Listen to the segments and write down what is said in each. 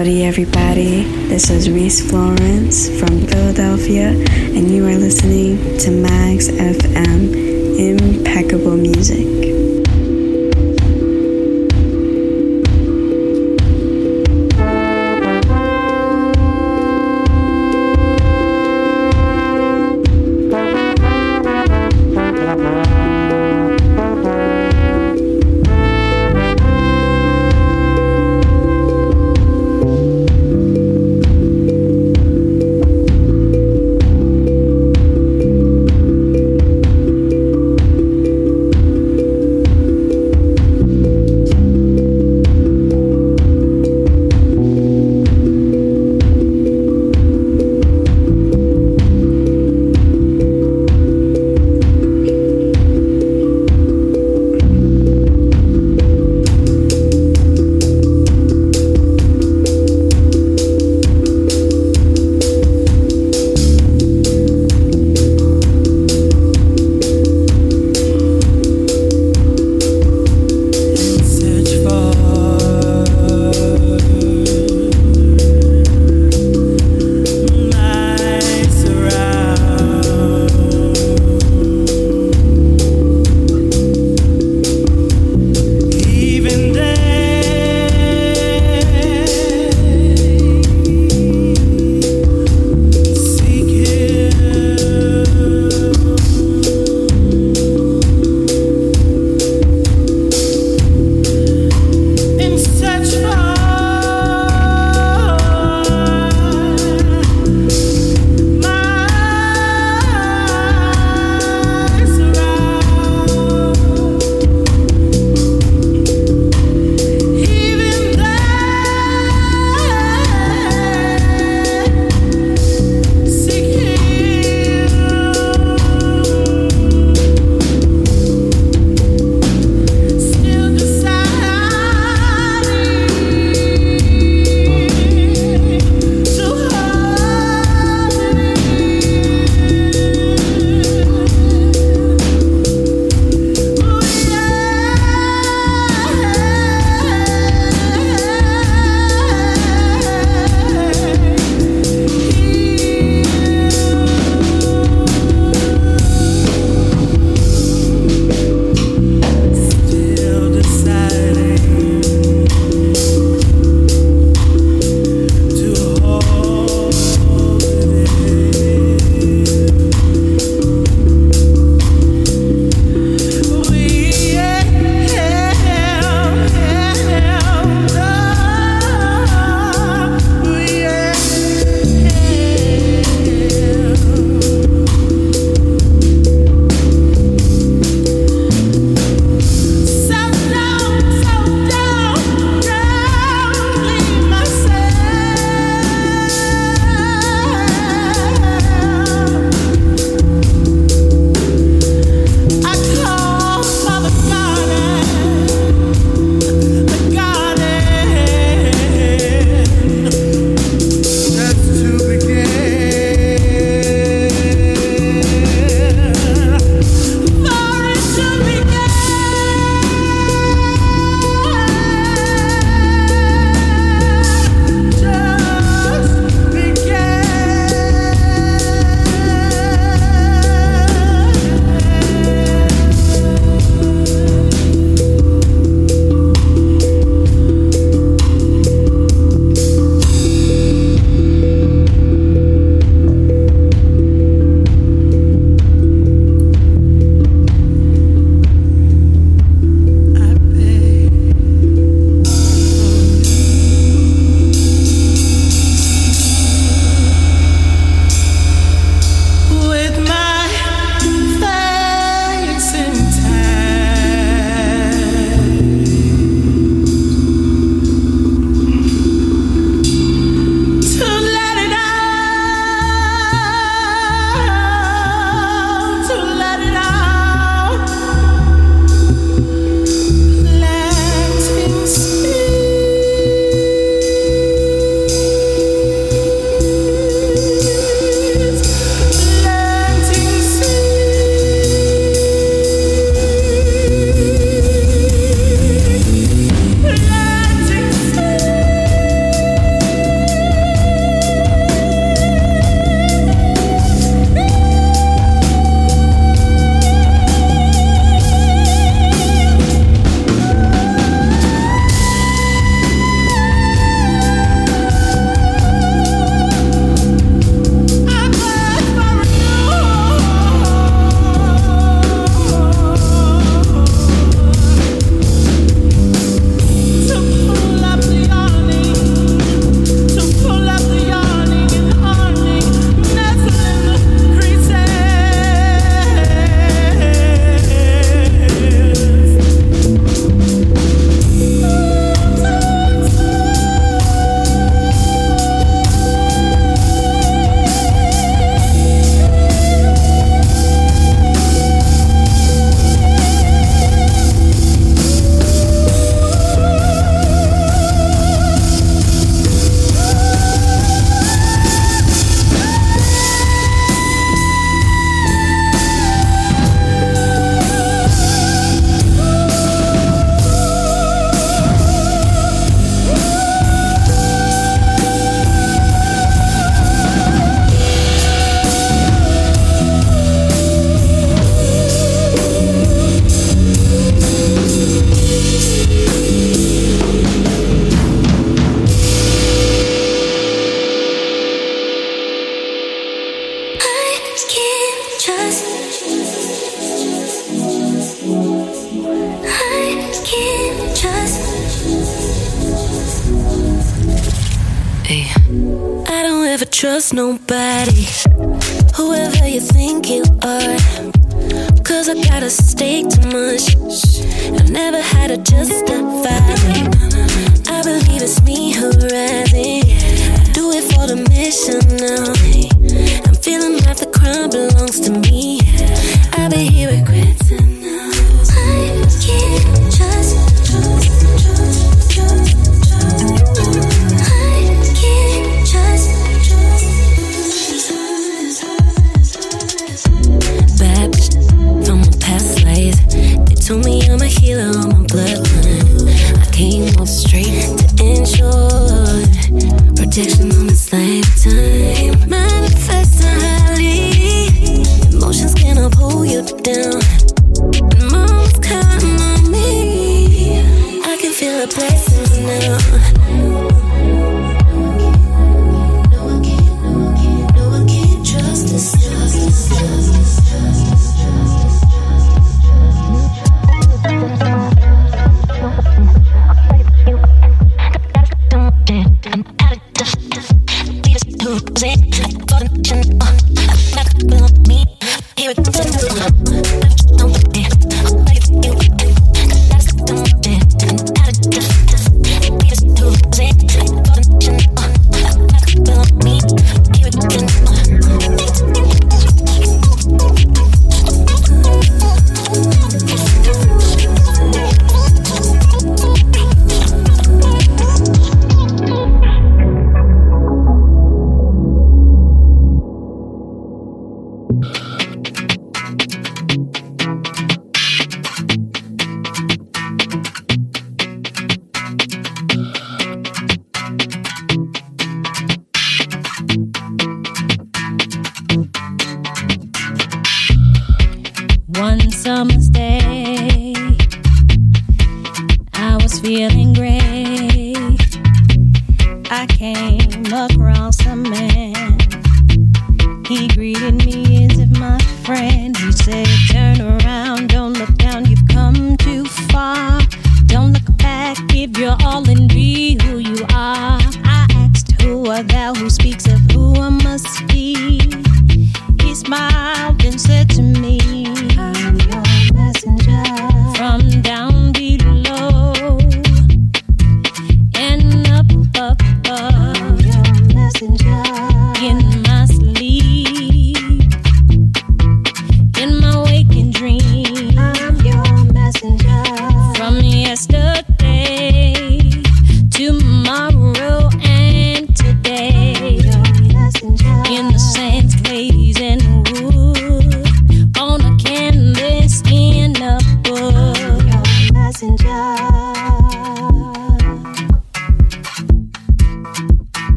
Howdy, everybody. This is Reese Florence from Philadelphia, and you are listening to Mags FM. Impeccable music.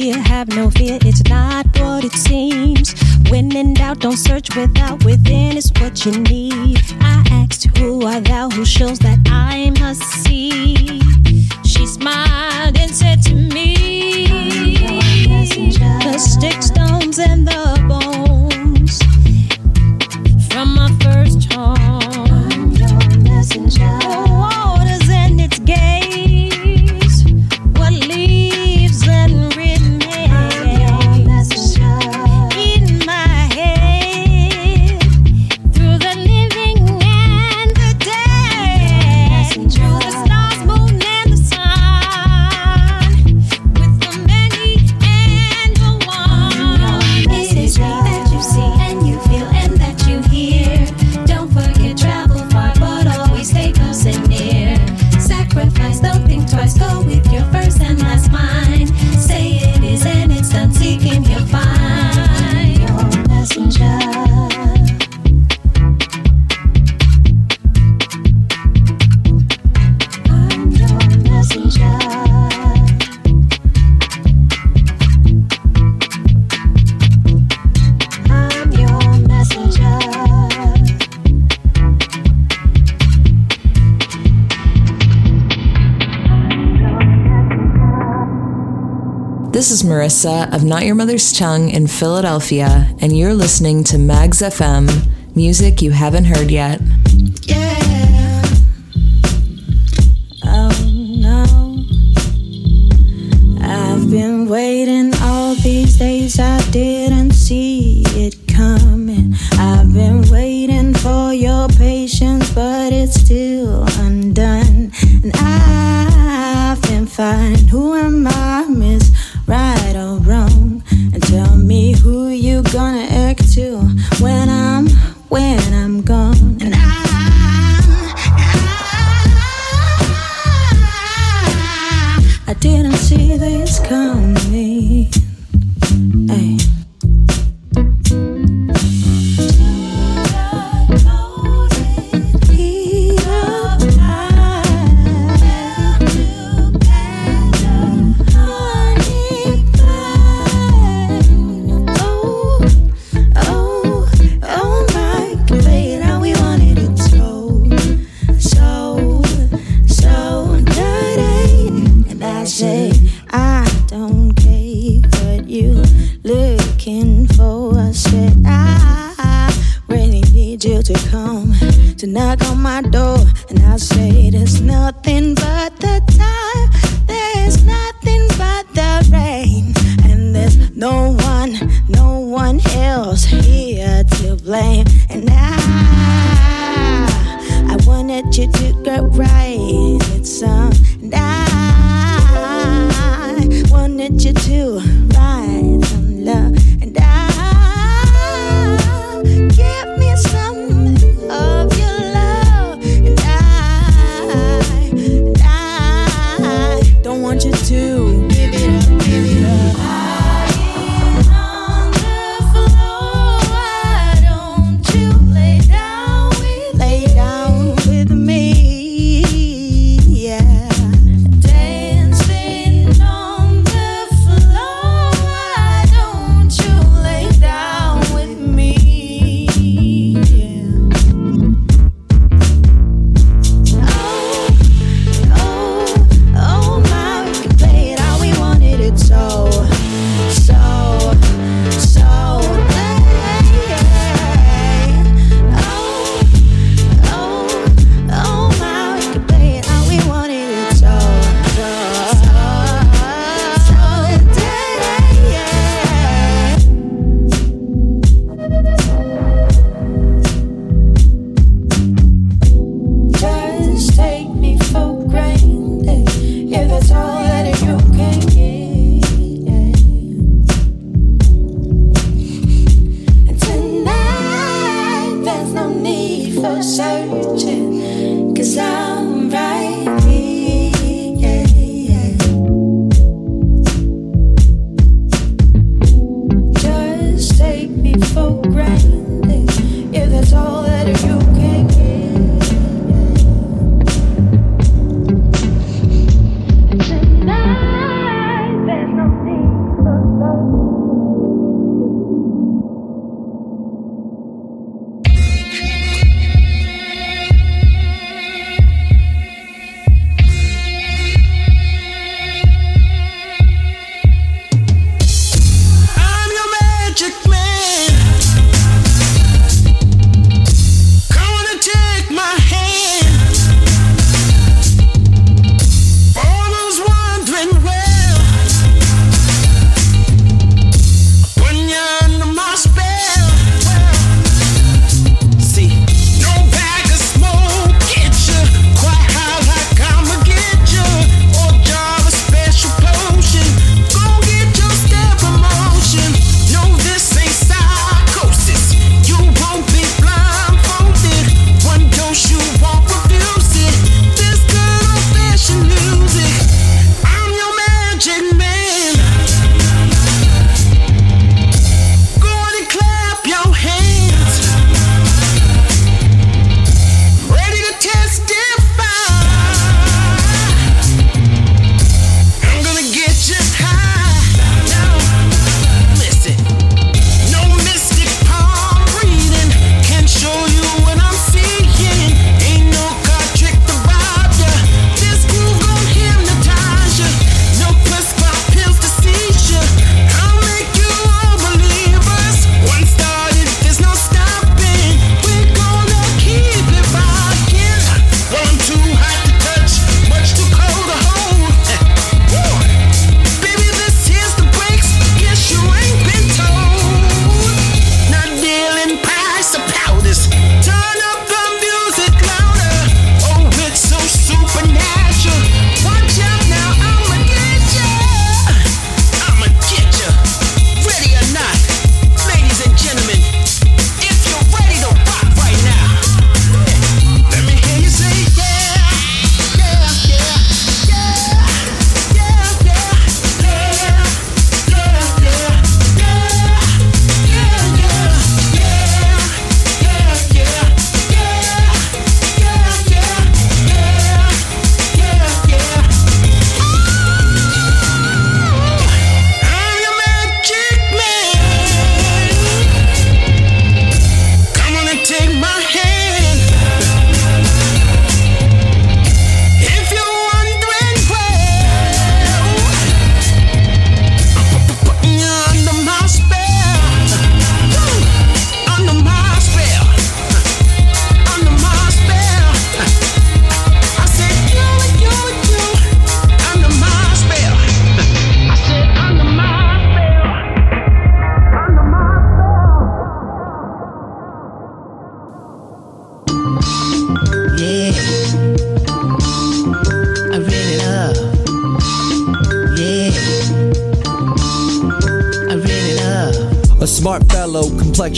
fear, have no fear, it's not what it seems. When in doubt, don't search without, within It's what you need. I asked, Who art thou who shows that I must see? She smiled and said to me, The sticks, stones, and the bones from my Marissa of Not Your Mother's Tongue in Philadelphia, and you're listening to Mags FM, music you haven't heard yet. when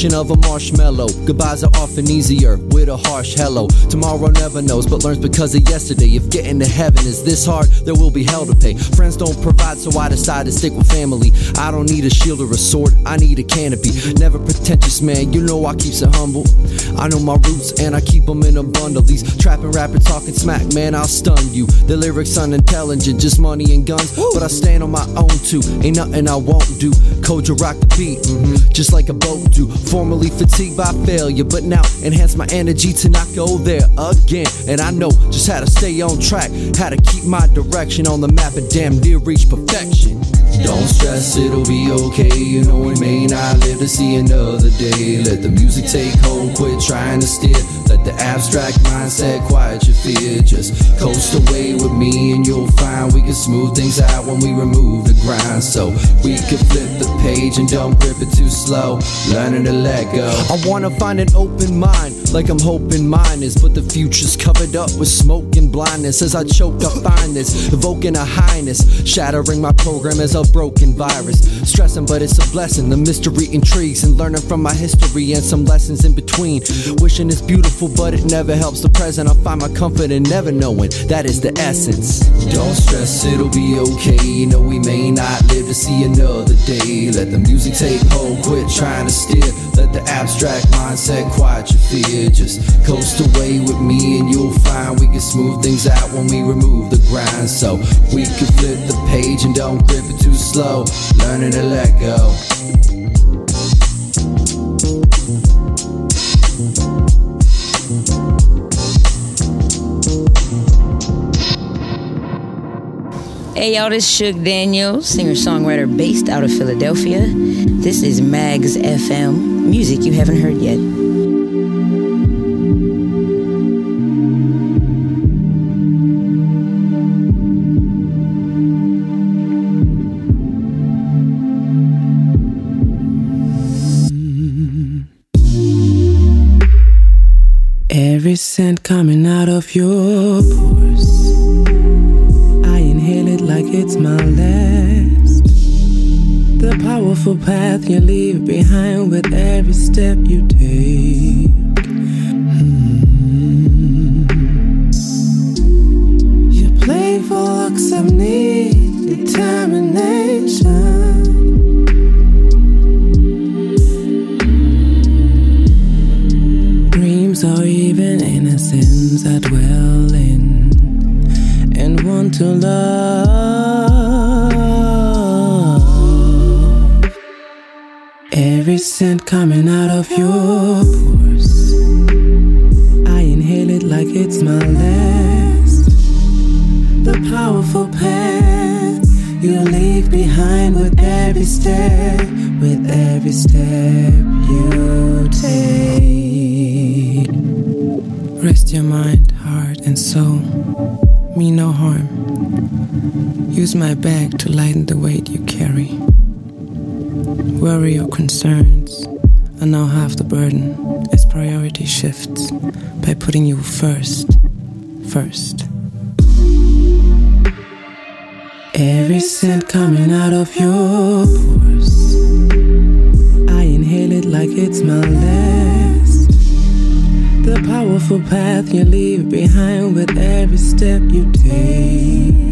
of a marshmallow. Are often easier with a harsh hello. Tomorrow never knows, but learns because of yesterday. If getting to heaven is this hard, there will be hell to pay. Friends don't provide, so I decide to stick with family. I don't need a shield or a sword, I need a canopy. Never pretentious, man, you know I keeps it humble. I know my roots and I keep them in a bundle. These trapping rappers talking smack, man, I'll stun you. The lyrics unintelligent, just money and guns. But I stand on my own too, ain't nothing I won't do. Koja rock the beat, mm-hmm, just like a boat do. Formerly fatigued by failure, but now enhance my energy to not go there again. And I know just how to stay on track, how to keep my direction on the map and damn near reach perfection. Don't stress, it'll be okay. You know we may not live to see another day. Let the music take hold, quit trying to steer. Let the abstract mindset quiet your fear. Just coast away with me and you'll find we can smooth things out when we remove the grind. So we can flip the page and don't grip it too slow. Learning to let go. I wanna find an open mind, like I'm hoping mine is. But the future's covered up with smoke and blindness. As I choke, I find this, evoking a highness. Shattering my program as a broken virus. Stressing, but it's a blessing. The mystery intrigues and learning from my history and some lessons in between. Wishing it's beautiful, but it never helps the present. I find my comfort in never knowing that is the essence. Don't stress, it'll be okay. You know, we may not live to see another day. Let the music take hold, quit trying to steer. Let the abstract mindset quiet your fear. Just coast away with me, and you'll find we can smooth things out when we remove the grind. So we can flip the page and don't grip it too slow, learning to let go. Hey y'all, this is Suge Daniels, singer-songwriter based out of Philadelphia. This is Mags FM, music you haven't heard yet. Every scent coming out of your pores. It's my last. The powerful path you leave behind with every step you take. Hmm. Your playful looks of need, determination. Dreams or even innocence I dwell in and want to love. Scent coming out of your pores. I inhale it like it's my last. The powerful path you leave behind with every step, with every step you take. Rest your mind, heart, and soul. Me no harm. Use my bag to lighten the weight you carry. Worry or concerns are now half the burden as priority shifts by putting you first. First. Every scent coming out of your pores. I inhale it like it's my last. The powerful path you leave behind with every step you take.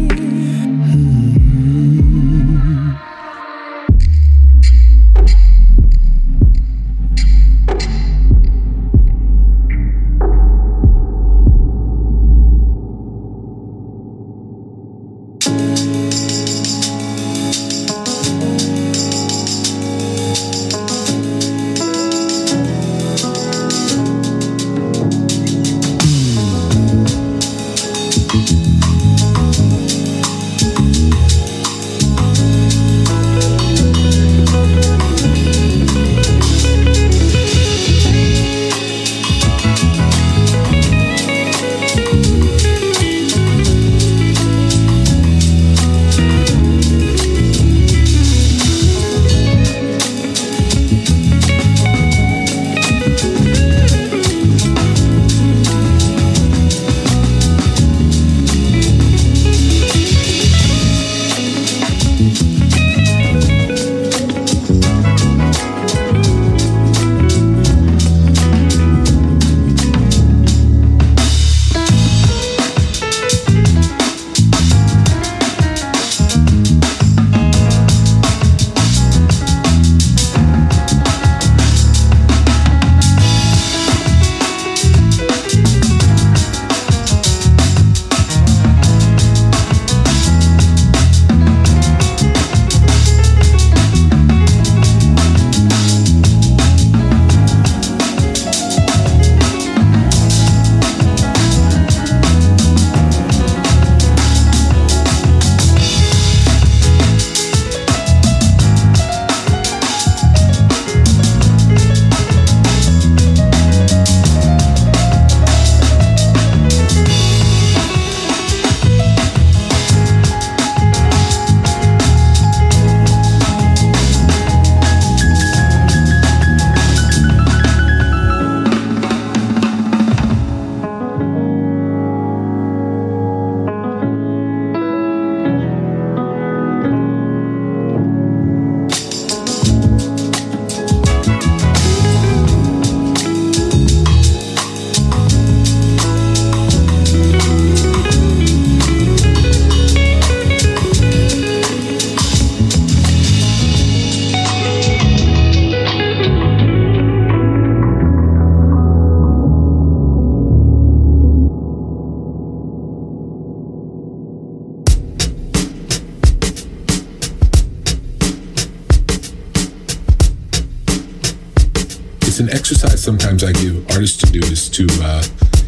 Sometimes I give artists to do is to, uh,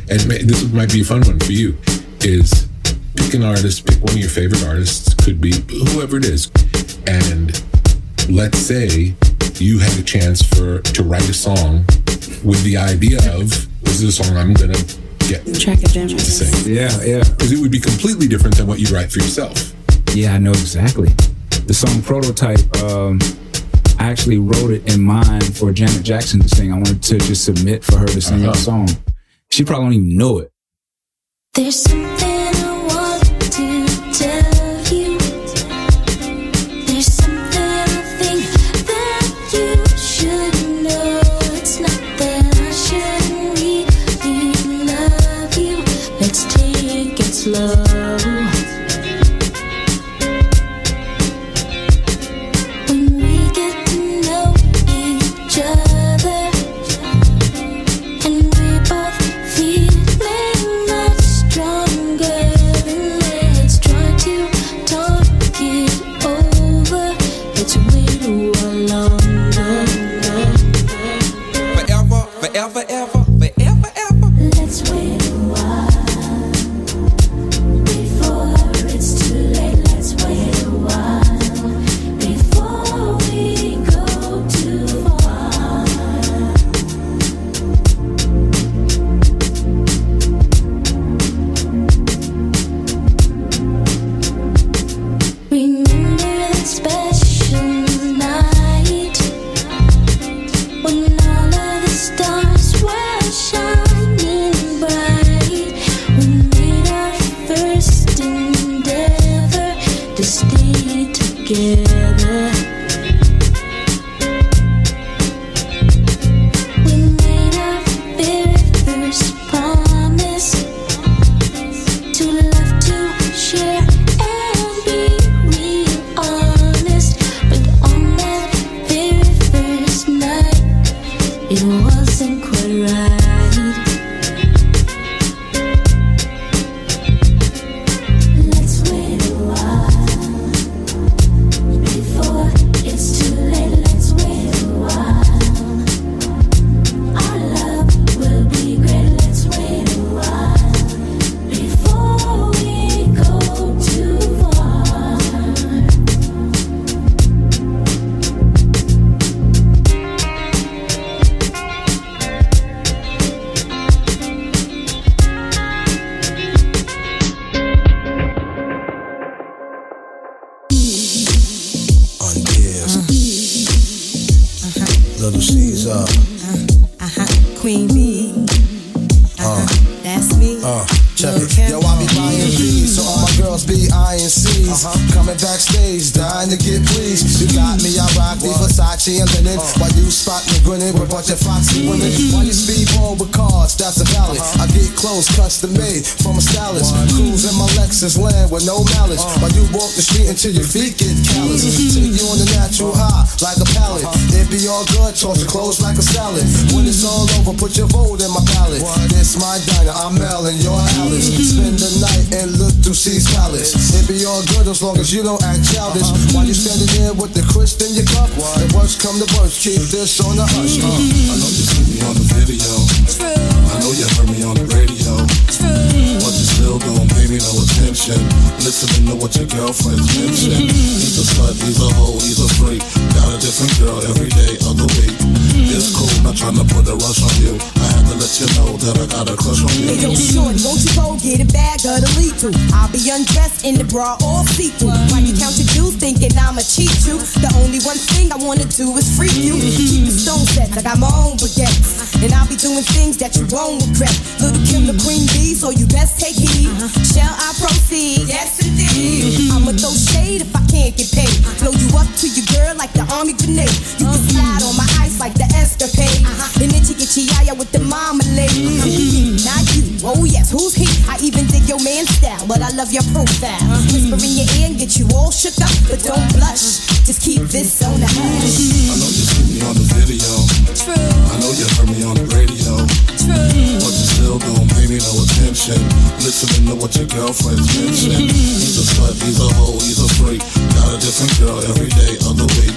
and this might be a fun one for you, is pick an artist, pick one of your favorite artists, could be whoever it is, and let's say you had a chance for to write a song with the idea of this is a song I'm gonna get track of to sing. Yeah, yeah. Because it would be completely different than what you'd write for yourself. Yeah, I know exactly. The song Prototype, um, I actually wrote it in mind for Janet Jackson to sing. I wanted to just submit for her to sing uh-huh. the song. She probably don't even know it. There's as you don't act childish. While you standing there with the crisp in your cup, and worst come to worst, keep this on the hush. Uh. I know you see me on the video. I know you heard me on the radio. But you still don't pay me no attention. Listening to what your girlfriends mention. He's a slut, he's a hoe, he's a freak. Got a different girl every day of the week. It's cool, not trying to put a rush on you. I had to let you know that I got a crush on you. Hey, yo, shorty, won't you go get a bag of the lethal? I'll be undressed in the bra all see-through. While you count your dues, thinking I'ma cheat you. The only one thing I wanna do is free you. Keep the stone sets, I got my own baguettes. And I'll be doing things that you won't regret. Lil' Kim, the queen bee, so you best take heed. Shall I proceed? Yes, indeed. I'ma throw shade if I can't get paid. Blow you up to your girl like the army grenade. You can slide on my ice like the escapade. Uh-huh. And then you get your yaya with the marmalade. Mm-hmm. Not you, oh yes, who's he? I even dig your man style, but I love your profile. Mm-hmm. Whisper in your ear and get you all shook up, but don't blush. Just keep this on the hush. Mm-hmm. I know you see me on the video. True. I know you heard me on the radio. True. But you still don't pay me no attention. Listening to what your girlfriends mention. He's a slut, he's a hoe, he's a freak. Got Got a different girl every day of the week.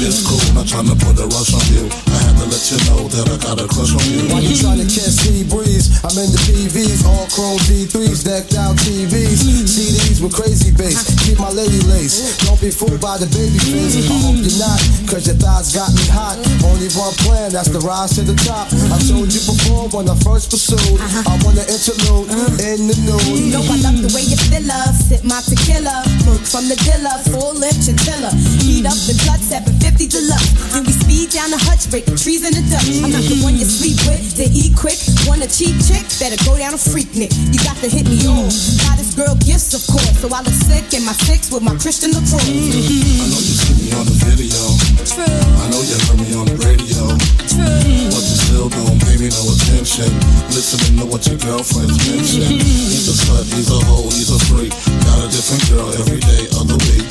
It's cool, not trying to put a rush on you. I had to let you know that I got a crush on you. While you trying to catch sea breeze, I'm in the PVs, all chrome D3s, decked out TVs, CDs with crazy bass. Keep my lady lace. Don't be fooled by the baby face. I hope you're not, cause your thighs got me hot. Only one plan, that's the rise to the top. I told you before when I first pursued. I want to interlude in the nude. You know I love the way you feel up, sip my tequila, book from the dealer, full lip chinchilla. Heat up the clutch, 750 deluxe. Then we speed down the hutch, break the trees in the Dutch. I'm not the one you sleep with, to eat quick. Want a cheap chick, better go down a Freaknik. You got to hit me on. Got this girl gifts, of course, so I look sick in my six with my Christian LaCroix. I know you see me on the video. True. I know you heard me on the radio. True. But you still don't pay me no attention. Listening to what your girlfriends mention. He's a slut, he's a hoe, he's a freak. Got a different girl every day of the week.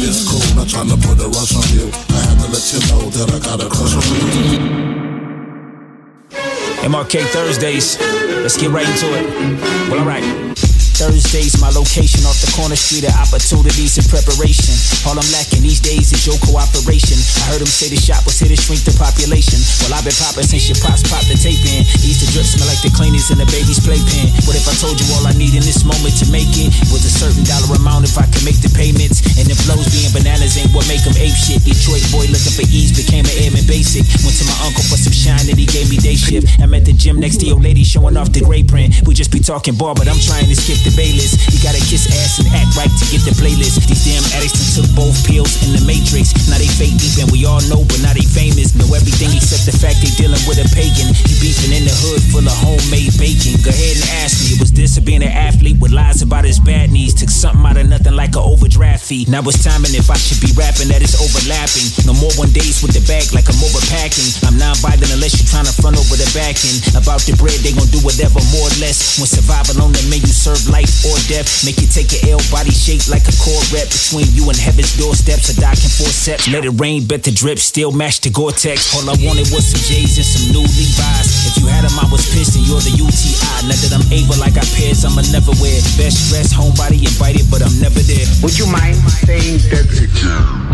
It's cool, not trying to put a rush on you. I had to let you know that I got a crush on you. MRK Thursdays. Let's get right into it. Well, alright. Thursdays, my location off the corner street of opportunities and preparation. All I'm lacking these days is your cooperation. I heard him say the shop was here to shrink the population. Well, I've been popping since your pops popped the tape in. Easter drip smell like the cleaners in the baby's playpen. What if I told you all I need in this moment to make it was a certain dollar amount if I can make the payments? And the flows being bananas ain't what make them ape shit. Detroit boy looking for ease became an airman basic. Went to my uncle for some shine and he gave me day shift. I'm at the gym next to your lady showing off the gray print. We just be talking ball, but I'm trying to skip the Bayless. You gotta kiss ass and act right to get the playlist. These damn addicts took both pills in the Matrix. Now they fake deep and we all know, but now they famous. Know everything except the fact they dealing with a pagan. You beefing in the hood full of homemade bacon. Go ahead and ask me, was this being an athlete with lies about his bad knees? Took something out of nothing like an overdraft fee. Now it's timing if I should be rapping that it's overlapping. No more one days with the bag like I'm overpacking. I'm non-violent unless you're trying to front over the back end. About the bread, they gon' do whatever, more or less. When survival on the menu, serve life or death. Make you take your L body shaped like a Corvette between you and heaven's doorsteps. A docking forceps. Let it rain, bet the drip, still match the Gore-Tex. All I wanted was some J's and some new Levi's. If you had them, I was pissed and you're the UTI. Now that I'm able, like I pairs, I'ma never wear. Best dress, homebody invited, but I'm never there. Would you mind saying that again?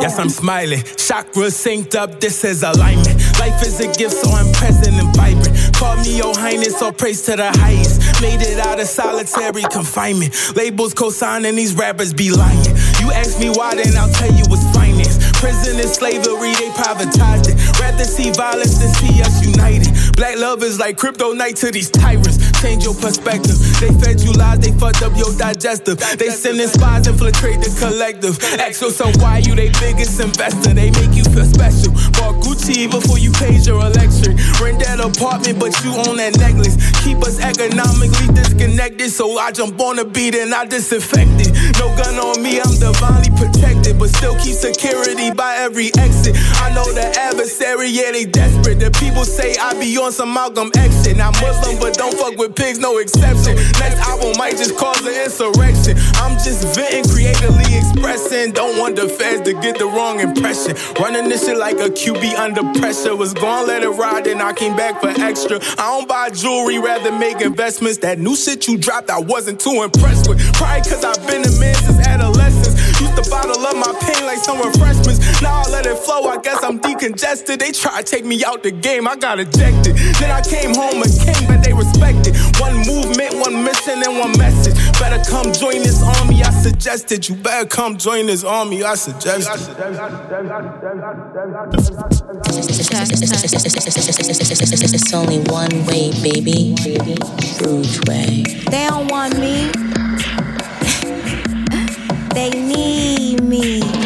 Yes, I'm smiling. Chakras synced up, this is alignment. Life is a gift, so I'm present and vibrant. Call me your highness, or praise to the highest. Made it out of solitary confinement. Labels co-signing, these rappers be lying. You ask me why, then I'll tell you it's finance. Prison is slavery, they privatized it. Rather see violence than see us united. Black love is like crypto night to these tyrants. Change your perspective. They fed you lies, they fucked up your digestive. They sending spies, infiltrate the collective. Ask yourself why you they biggest investor. They make you feel special. Bought Gucci before you paid your electric. Rent that apartment, but you own that necklace. Keep us economically disconnected. So I jump on the beat and I disinfect it. No gun on me, I'm divinely protected. But still keep security by every exit. I know the adversary, yeah, they desperate. The people say I be on some Malcolm X shit. Now Muslim, but don't fuck with pigs, no exception. Next album might just cause an insurrection. I'm just venting, creatively expressing. Don't want the feds to get the wrong impression. Running this shit like a QB under pressure. Was gone, let it ride, then I came back for extra. I don't buy jewelry, rather make investments. That new shit you dropped, I wasn't too impressed with. Probably cause I've been a man since adolescence. Used to bottle up my pain like some refreshments. Now I let it flow, I guess I'm decongested. They try to take me out the game, I got ejected. Then I came home a king, but they respected. One movement, one mission, and one message. Better come join this army, I suggested. You better come join this army, I suggested. It's only one way, baby. Rouge way. They don't want me. They need me.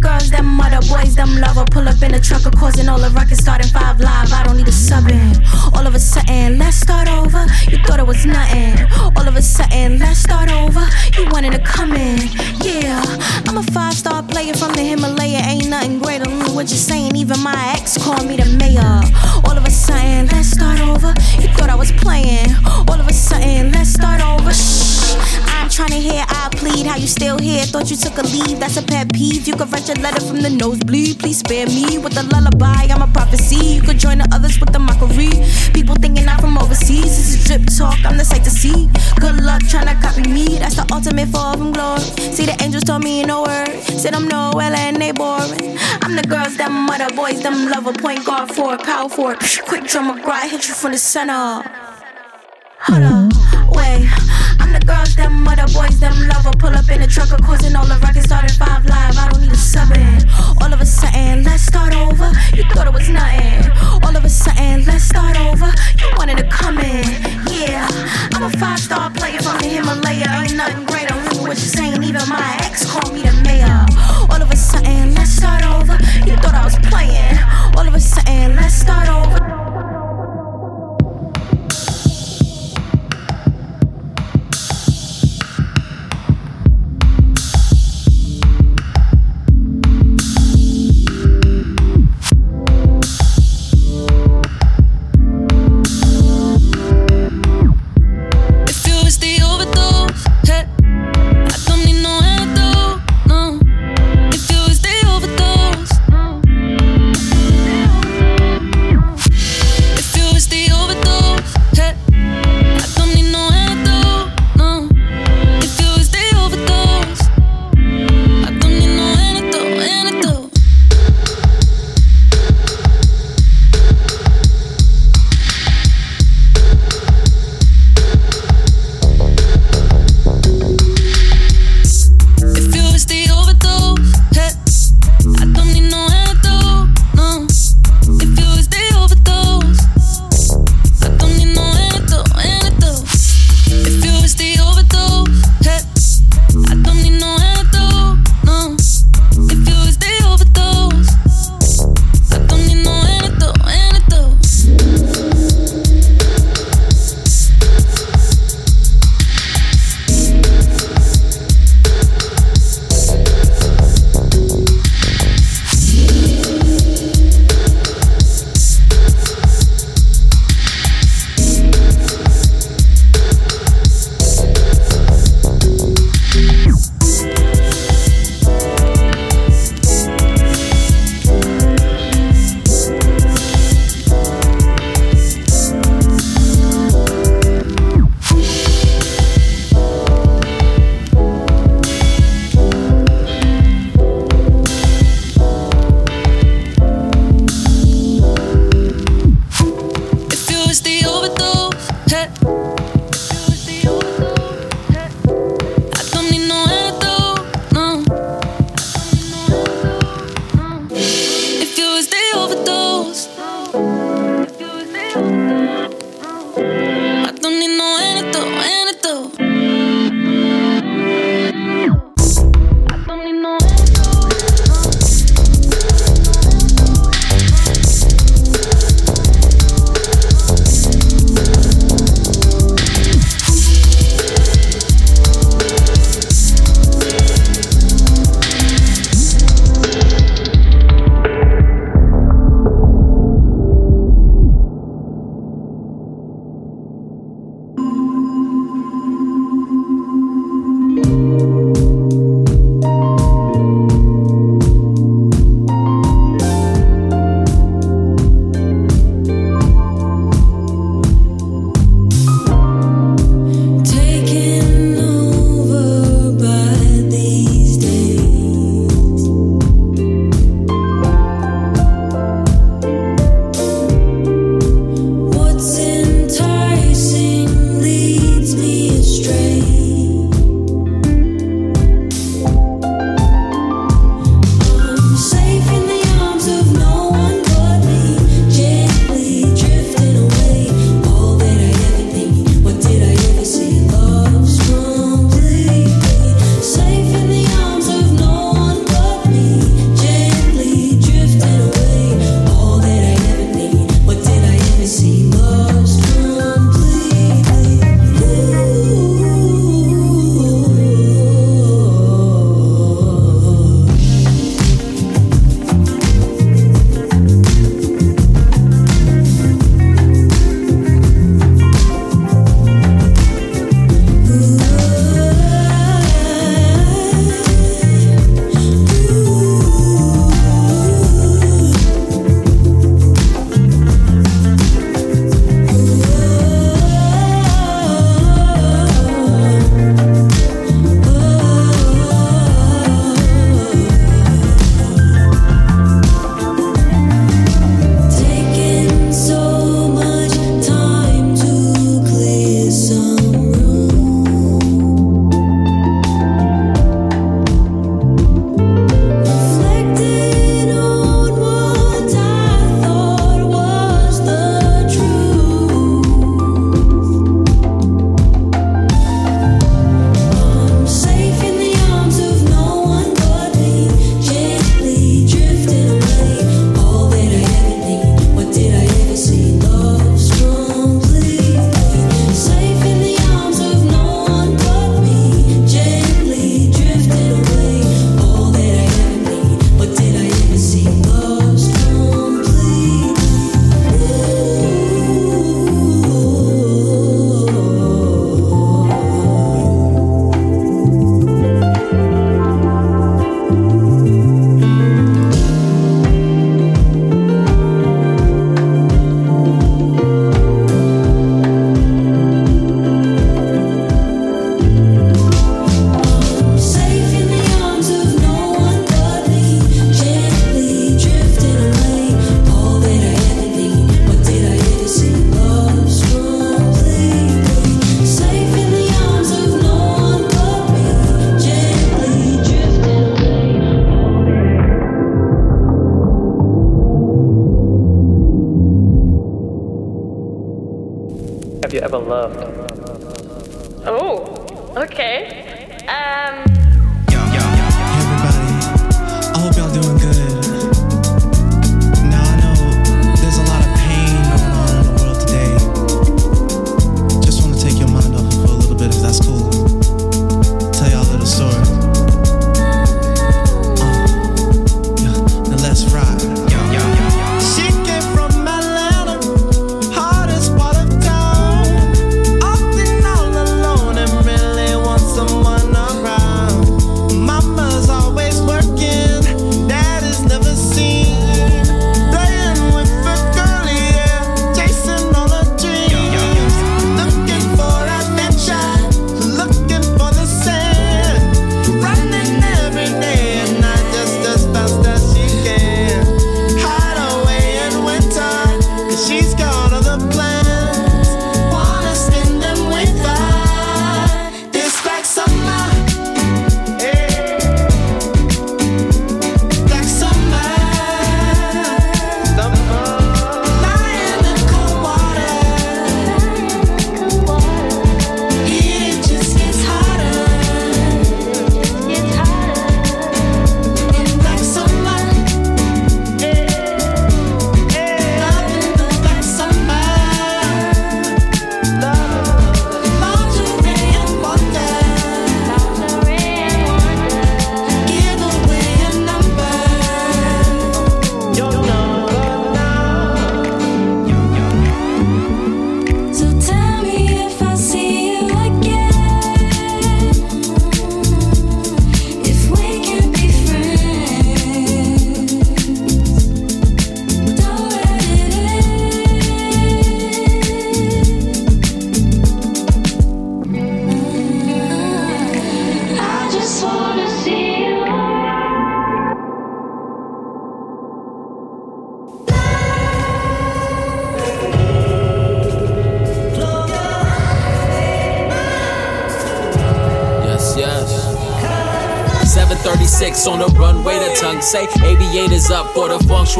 The girls them mother, boys them lover. Pull up in a trucker, causing all the ruckus, starting five live. I don't need a sub in. All of a sudden, let's start over. You thought it was nothing. All of a sudden, let's start over. You wanted to come in. Yeah, I'm a five star player from the Himalaya. Ain't nothing greater than what you're saying. Even my ex called me the mayor. All of a sudden, let's start over. You thought I was playing. All of a sudden, let's start over. Shh. I'm trying to hear I plead how you still here? Thought you took a leave, that's a pet peeve. You could write your letter from the nosebleed. Please spare me with a lullaby, I'm a prophecy. You could join the others with the mockery. People thinking I'm from overseas. This is drip talk, I'm the sight to see. Good luck trying to copy me, that's the ultimate fall from glory. See, the angels told me no word. Said I'm nowhere and they boring. I'm the girls, them mother boys, them lover, point guard for a power for Quick drummer, grind, hit you from the center. Hold up, wait. I'm the girls, them mother boys, them lover. Pull up in the truck, causing all the records started five live. I don't need a sub in. All of a sudden, let's start over. You thought it was nothing. All of a sudden, let's start over. You wanted to come in, yeah. I'm a five star player from the Himalaya. Ain't nothing greater. Remember what you're saying? Even my ex called me the mayor. All of a sudden, let's start over. You thought I was playing. All of a sudden, let's start over.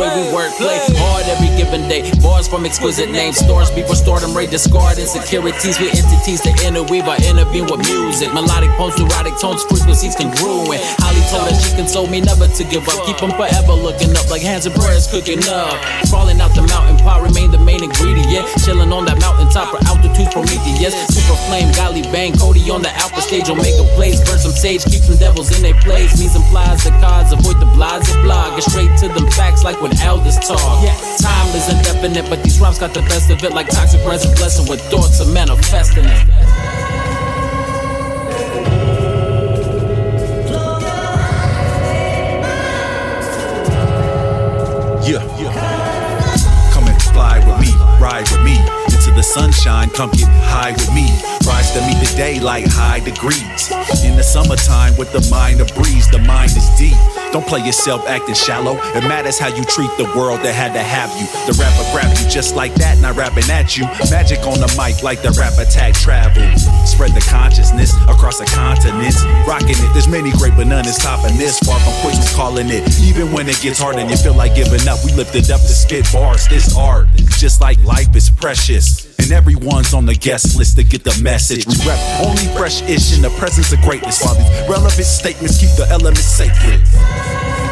For the feng shui. We work play hard every given day. Bars from exquisite names, stores before stardom, rate discard insecurities with entities to interweave. I intervene with music, melodic poems, neurotic tones, frequencies congruent. Holly told us she consoled me never to give up. Keep them forever looking up like hands and prayers cooking up. Crawling out the mountain pot remain the main ingredient. Chilling on that mountain top for altitude Prometheus. Super flame, golly bang, Cody on the alpha stage. Omega plays, burn some sage, keep some devils in their place. Mise and plies the cards, avoid the blahs and blah. Get straight to them facts like when elders talk. Time is indefinite, but these rhymes got the best of it like toxic present blessing with thoughts of manifesting it. Into the sunshine, come get high with me. Rise to meet the day like high degrees. In the summertime with the mind of breeze, the mind is deep. Don't play yourself acting shallow. It matters how you treat the world that had to have you. The rapper grab you just like that, not rapping at you. Magic on the mic like the rap attack travel. Spread the consciousness across the continents. Rocking it, there's many great, but none is topping this. Far from we calling it. Even when it gets hard and you feel like giving up, we lift it up to spit bars. This art, just like life is precious. And everyone's on the guest list to get the message. We only fresh ish in the presence of greatness. While these relevant statements keep the elements sacred.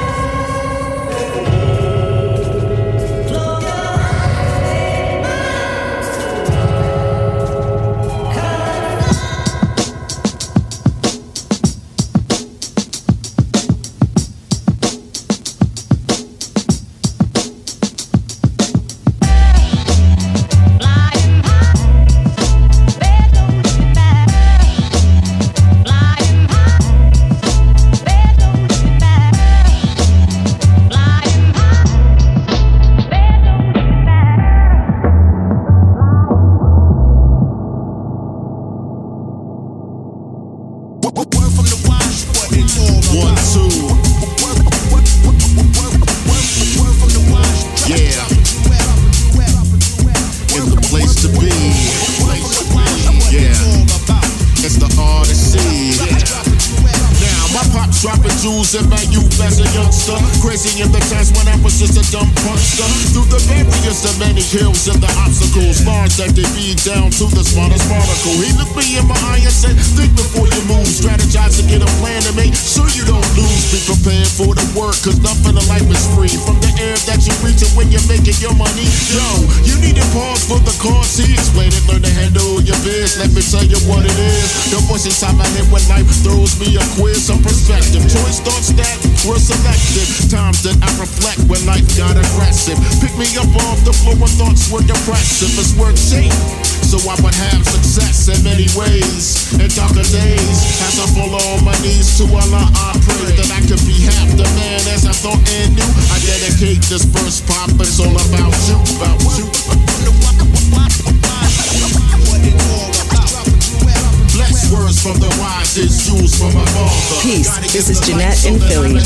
Peace. This is Jeanette in Philly,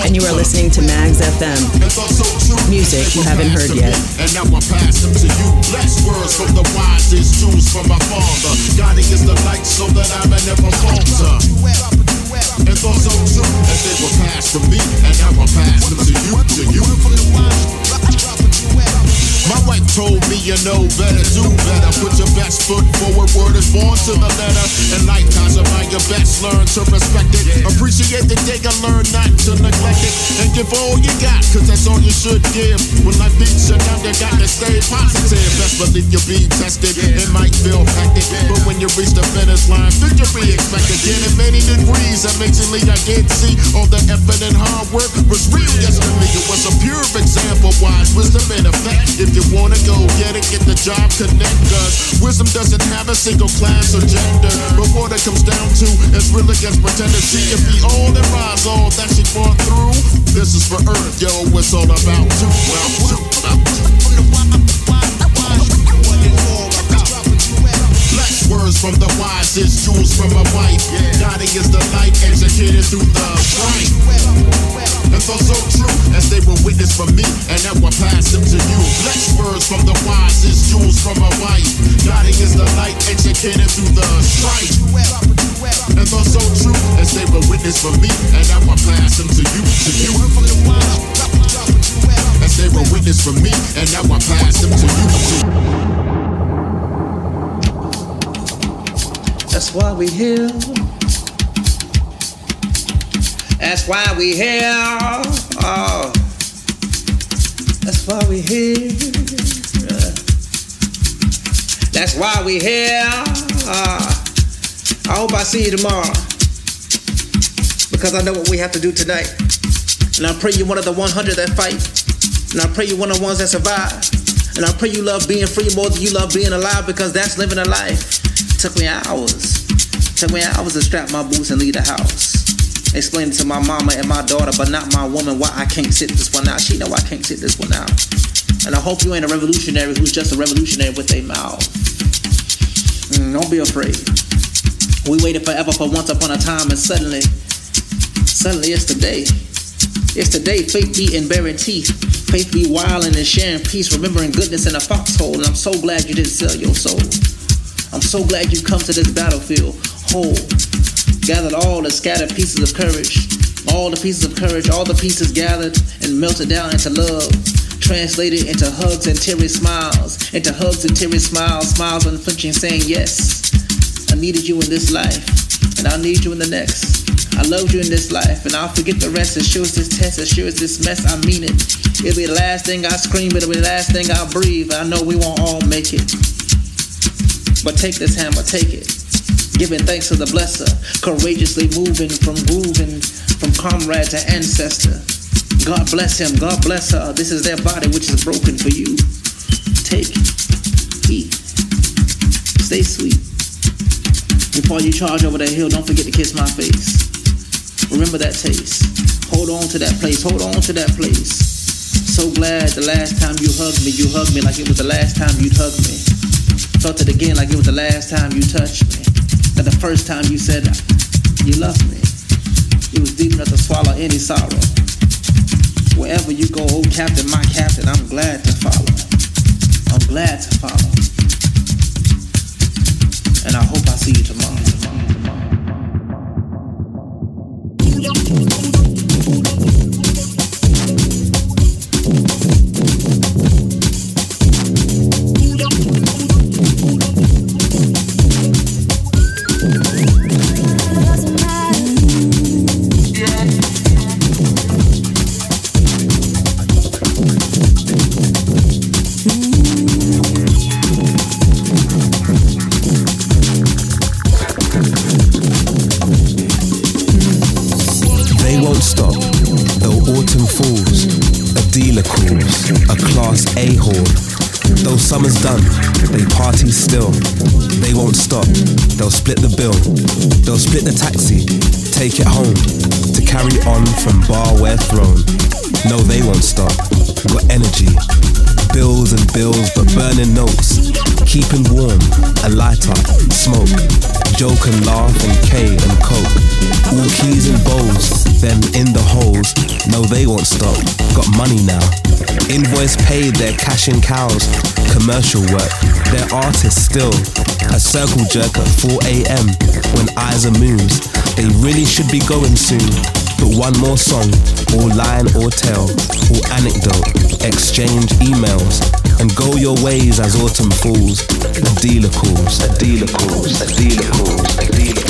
and you are listening to Mags FM. Music you haven't heard yet. And now I pass them to you. Blessed words from the wisest jewels from my father. God is the light so that I may never falter. And thoughts so true as they were passed from me, and now I pass them to you, to you. My wife told me you know better, do better. Put your best foot forward, word is born to the letter. And lifetimes by your best, learn to respect it. Appreciate the day and learn not to neglect it. And give all you got, cause that's all you should give. When life beats you down, you got to stay positive. Best believe you'll be tested. It might feel hectic, but when you reach the finish line, victory expected. In many degrees, amazingly I did see all the effort and hard work was real. Yes, to me, it was a pure example. Wise wisdom in effect. If you wanna go get it, get the job, connect us. Wisdom doesn't have a single class or gender. But what it comes down to is real against pretender. See if we all and rise all that she fought through. This is for Earth, yo, it's all about you. Well, Blessed words from the wisest, jewels from my wife. Guiding is the light, educated through the strife. And thought so true as they were witness from me, and now I pass them to you. Blessed words from the wisest, jewels from my wife. Guiding is the light, educated through the strife. And thought so true as they were witness from me, and now I pass them to you, to you. As they were witness from me, and now I pass them to you, to you. That's why we here. That's why we here. Oh, that's why we here. That's why we here. Uh, I hope I see you tomorrow because I know what we have to do tonight. And I pray you're one of the 100 that fight. And I pray you're one of the ones that survive. And I pray you love being free more than you love being alive because that's living a life. Took me hours. Took me hours to strap my boots and leave the house. Explaining to my mama and my daughter, but not my woman, why I can't sit this one out. She know I can't sit this one out. And I hope you ain't a revolutionary who's just a revolutionary with a mouth. Mm, don't be afraid. We waited forever for once upon a time, and suddenly, suddenly it's today. It's today. Faith be in bearing teeth. Faith be wilding and sharing peace, remembering goodness in a foxhole. And I'm so glad you didn't sell your soul. I'm so glad you come to this battlefield whole. Gathered all the scattered pieces of courage, all the pieces of courage, all the pieces gathered and melted down into love. Translated into hugs and teary smiles, into hugs and teary smiles, smiles unflinching, saying yes. I needed you in this life, and I'll need you in the next. I loved you in this life, and I'll forget the rest. As sure as this test, as sure as this mess, I mean it. It'll be the last thing I scream, it'll be the last thing I breathe. I know we won't all make it. But take this hammer, take it. Giving thanks to the blesser, courageously moving from grooving from comrade to ancestor. God bless him, God bless her. This is their body which is broken for you. Take, eat, stay sweet. Before you charge over that hill, don't forget to kiss my face. Remember that taste. Hold on to that place, hold on to that place. So glad the last time you hugged me, you hugged me like it was the last time you'd hug me. Felt it again like it was the last time you touched me. That the first time you said you loved me. It was deep enough to swallow any sorrow. Wherever you go, old captain, my captain, I'm glad to follow. I'm glad to follow. And I hope I see you tomorrow. tomorrow, tomorrow. Burning notes. Keeping warm, a lighter, smoke. Joke and laugh and K and Coke. All keys and bowls, then in the holes. No, they won't stop, got money now. Invoice paid, they're cashing cows. Commercial work, they're artists still. A circle jerk at 4 a.m. when eyes are moons. They really should be going soon. But one more song, or line or tale, or anecdote, exchange emails, and go your ways as autumn falls. A dealer calls, a dealer calls, a dealer calls, a dealer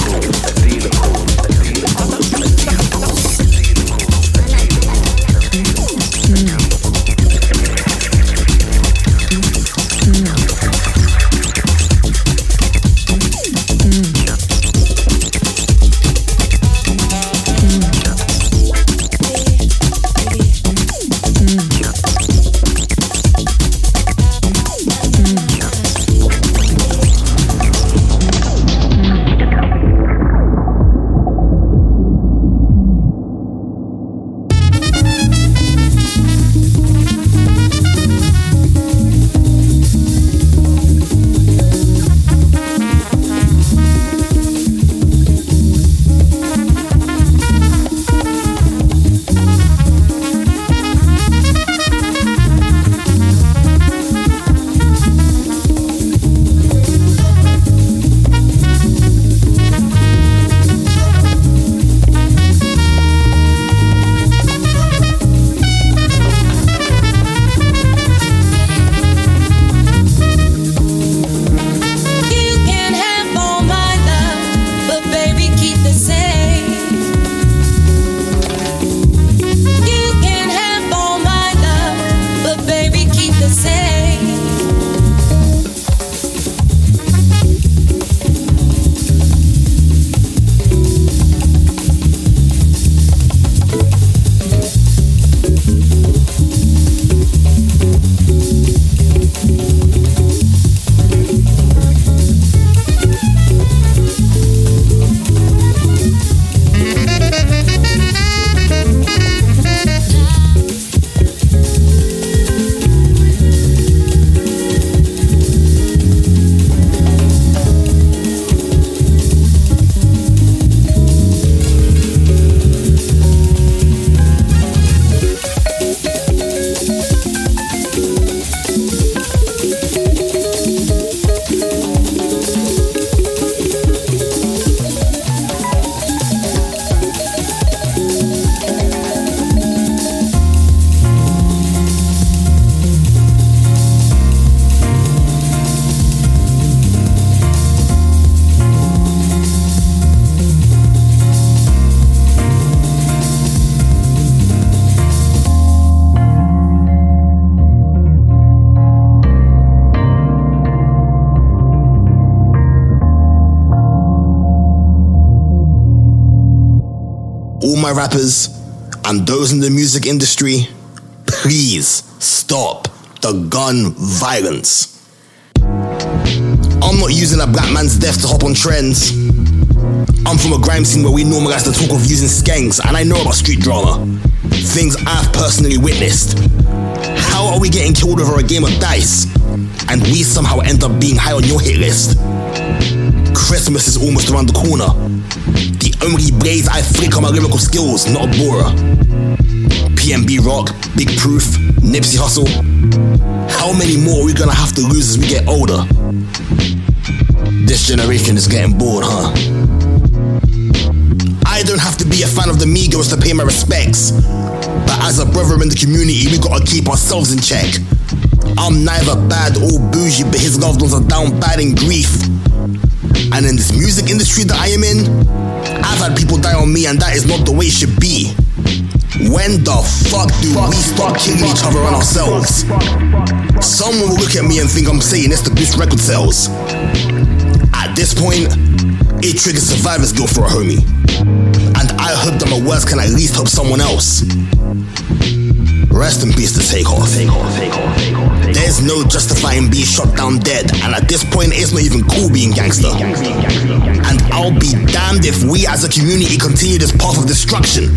all my rappers and those in the music industry, please stop the gun violence. I'm not using a black man's death to hop on trends. I'm from a grime scene where we normalize the talk of using skanks, and I know about street drama. Things I've personally witnessed. How are we getting killed over a game of dice? And we somehow end up being high on your hit list. Christmas is almost around the corner. The only blaze I flick are my lyrical skills, not a borer. PnB Rock, Big Proof, Nipsey Hussle. How many more are we gonna have to lose as we get older? This generation is getting bored, huh? I don't have to be a fan of the Migos to pay my respects. But as a brother in the community, we gotta keep ourselves in check. I'm neither bad or bougie, but his loved ones are down bad in grief. And in this music industry that I am in, I've had people die on me, and that is not the way it should be. When the fuck do we start killing each other and ourselves? Someone will look at me and think I'm saying this to boost record sales. At this point, it triggers survivor's guilt for a homie. And I hope that my words can at least help someone else. Rest in peace to Takeoff. There's no justifying being shot down dead, and at this point, it's not even cool being gangster. And I'll be damned if we as a community continue this path of destruction.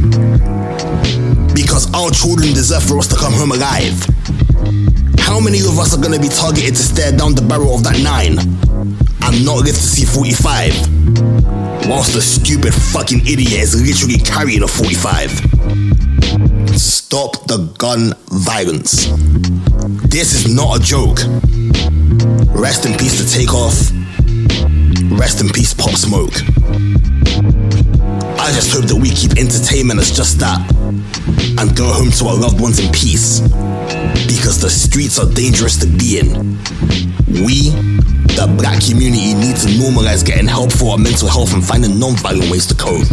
Because our children deserve for us to come home alive. How many of us are gonna be targeted to stare down the barrel of that nine and not live to see 45? Whilst the stupid fucking idiot is literally carrying a 45. Stop the gun violence. This is not a joke. Rest in peace to Takeoff. Rest in peace, Pop Smoke. I just hope that we keep entertainment as just that and go home to our loved ones in peace. Because the streets are dangerous to be in. We, the black community, need to normalize getting help for our mental health and finding non violent ways to cope.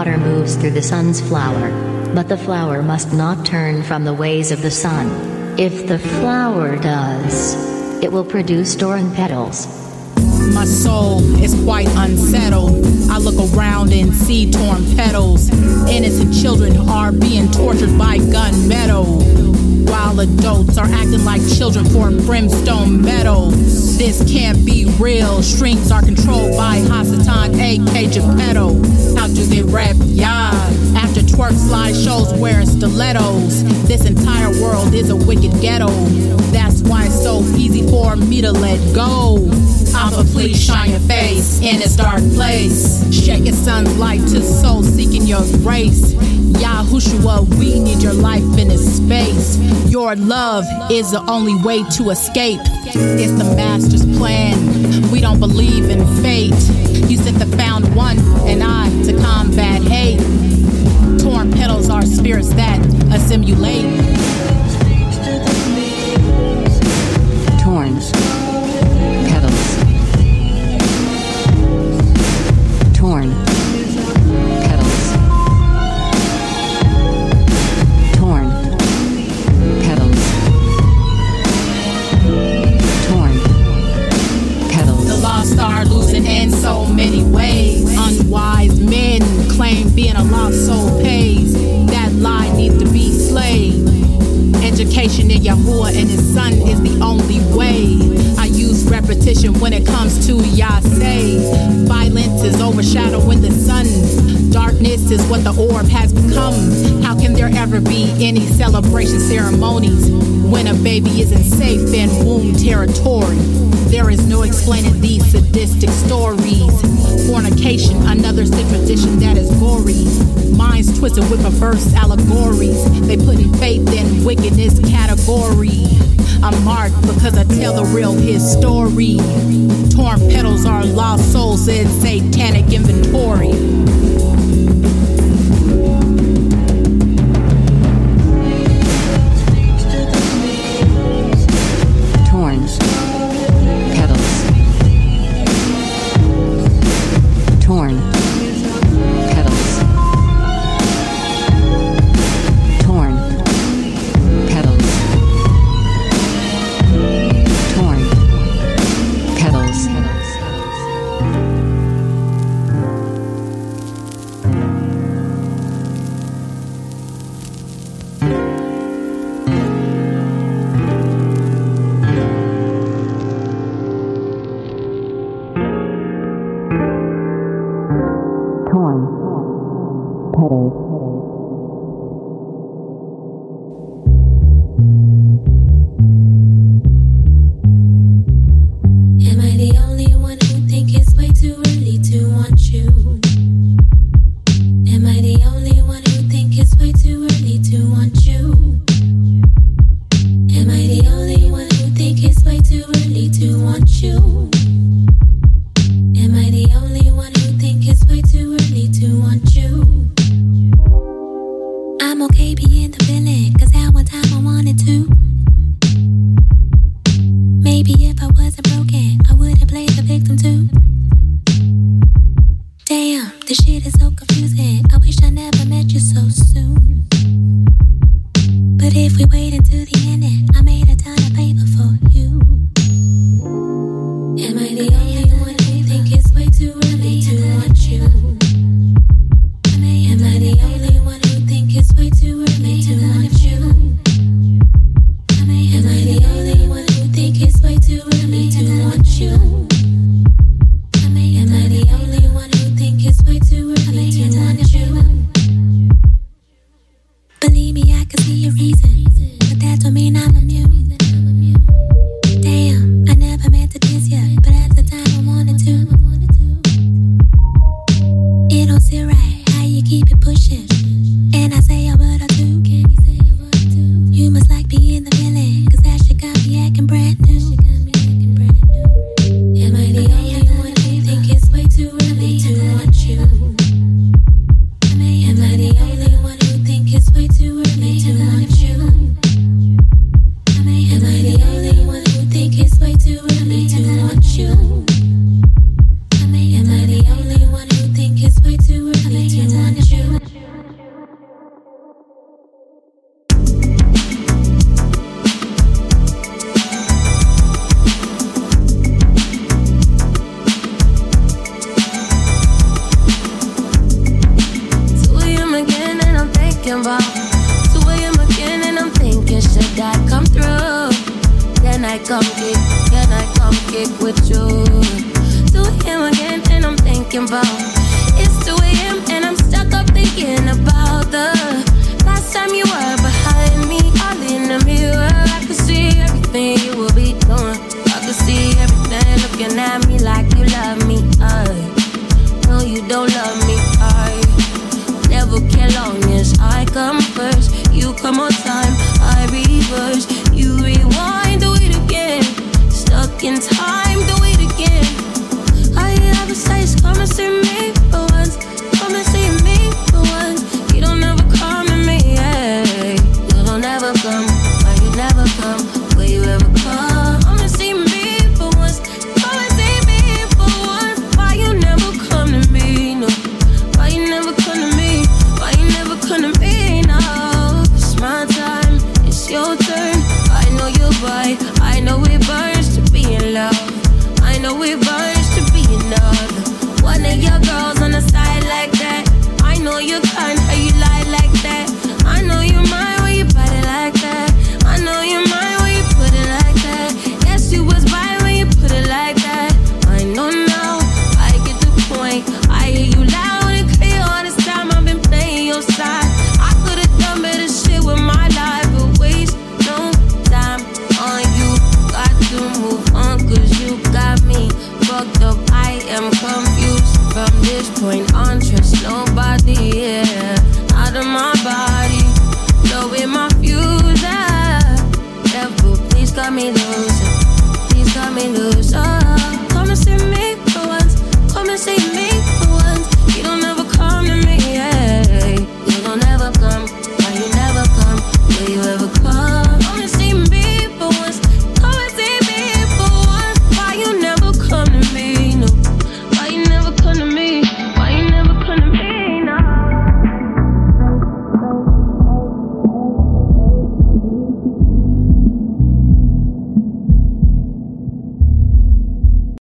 Water moves through the sun's flower, but the flower must not turn from the ways of the sun. If the flower does, it will produce torn petals. My soul is quite unsettled. I look around and see torn petals. Innocent children are being tortured by gun metal. While adults are acting like children for brimstone metal. This can't be real. Strings are controlled by Hasatan, A.K. Geppetto. Do they rap? Yeah. After twerk slide shows wearing stilettos. This entire world is a wicked ghetto. That's why it's so easy for me to let go. I'ma please shine your face in this dark place. Shed your sun's light to soul seeking your grace. Yahushua, we need your life in this space. Your love is the only way to escape. It's the master's plan. We don't believe in fate. You sent the found one and I to combat hate. Torn petals are spirits that assimilate. Are losing in so many ways. Unwise men claim being a lost soul pays. That lie needs to be slayed. Education in Yahuwah and his son is the only way. I use repetition when it comes to Yahseh. Violence is overshadowing the sun. Darkness is what the orb has become. How can there ever be any celebration ceremonies when a baby isn't safe in womb territory? There is no explaining these sadistic stories. Fornication, another sick tradition that is gory. Minds twisted with perverse allegories. They putting faith in wickedness category. I'm marked because I tell the real history. Torn petals are lost souls in satanic inventory. I'm okay being the at one time I wanted to. Maybe if I wasn't broken, I wouldn't play the victim too. Damn, this shit everything you will be doing. I can see everything looking at me like you love me. I no, you don't love me. I never care long as I come first. You come on top.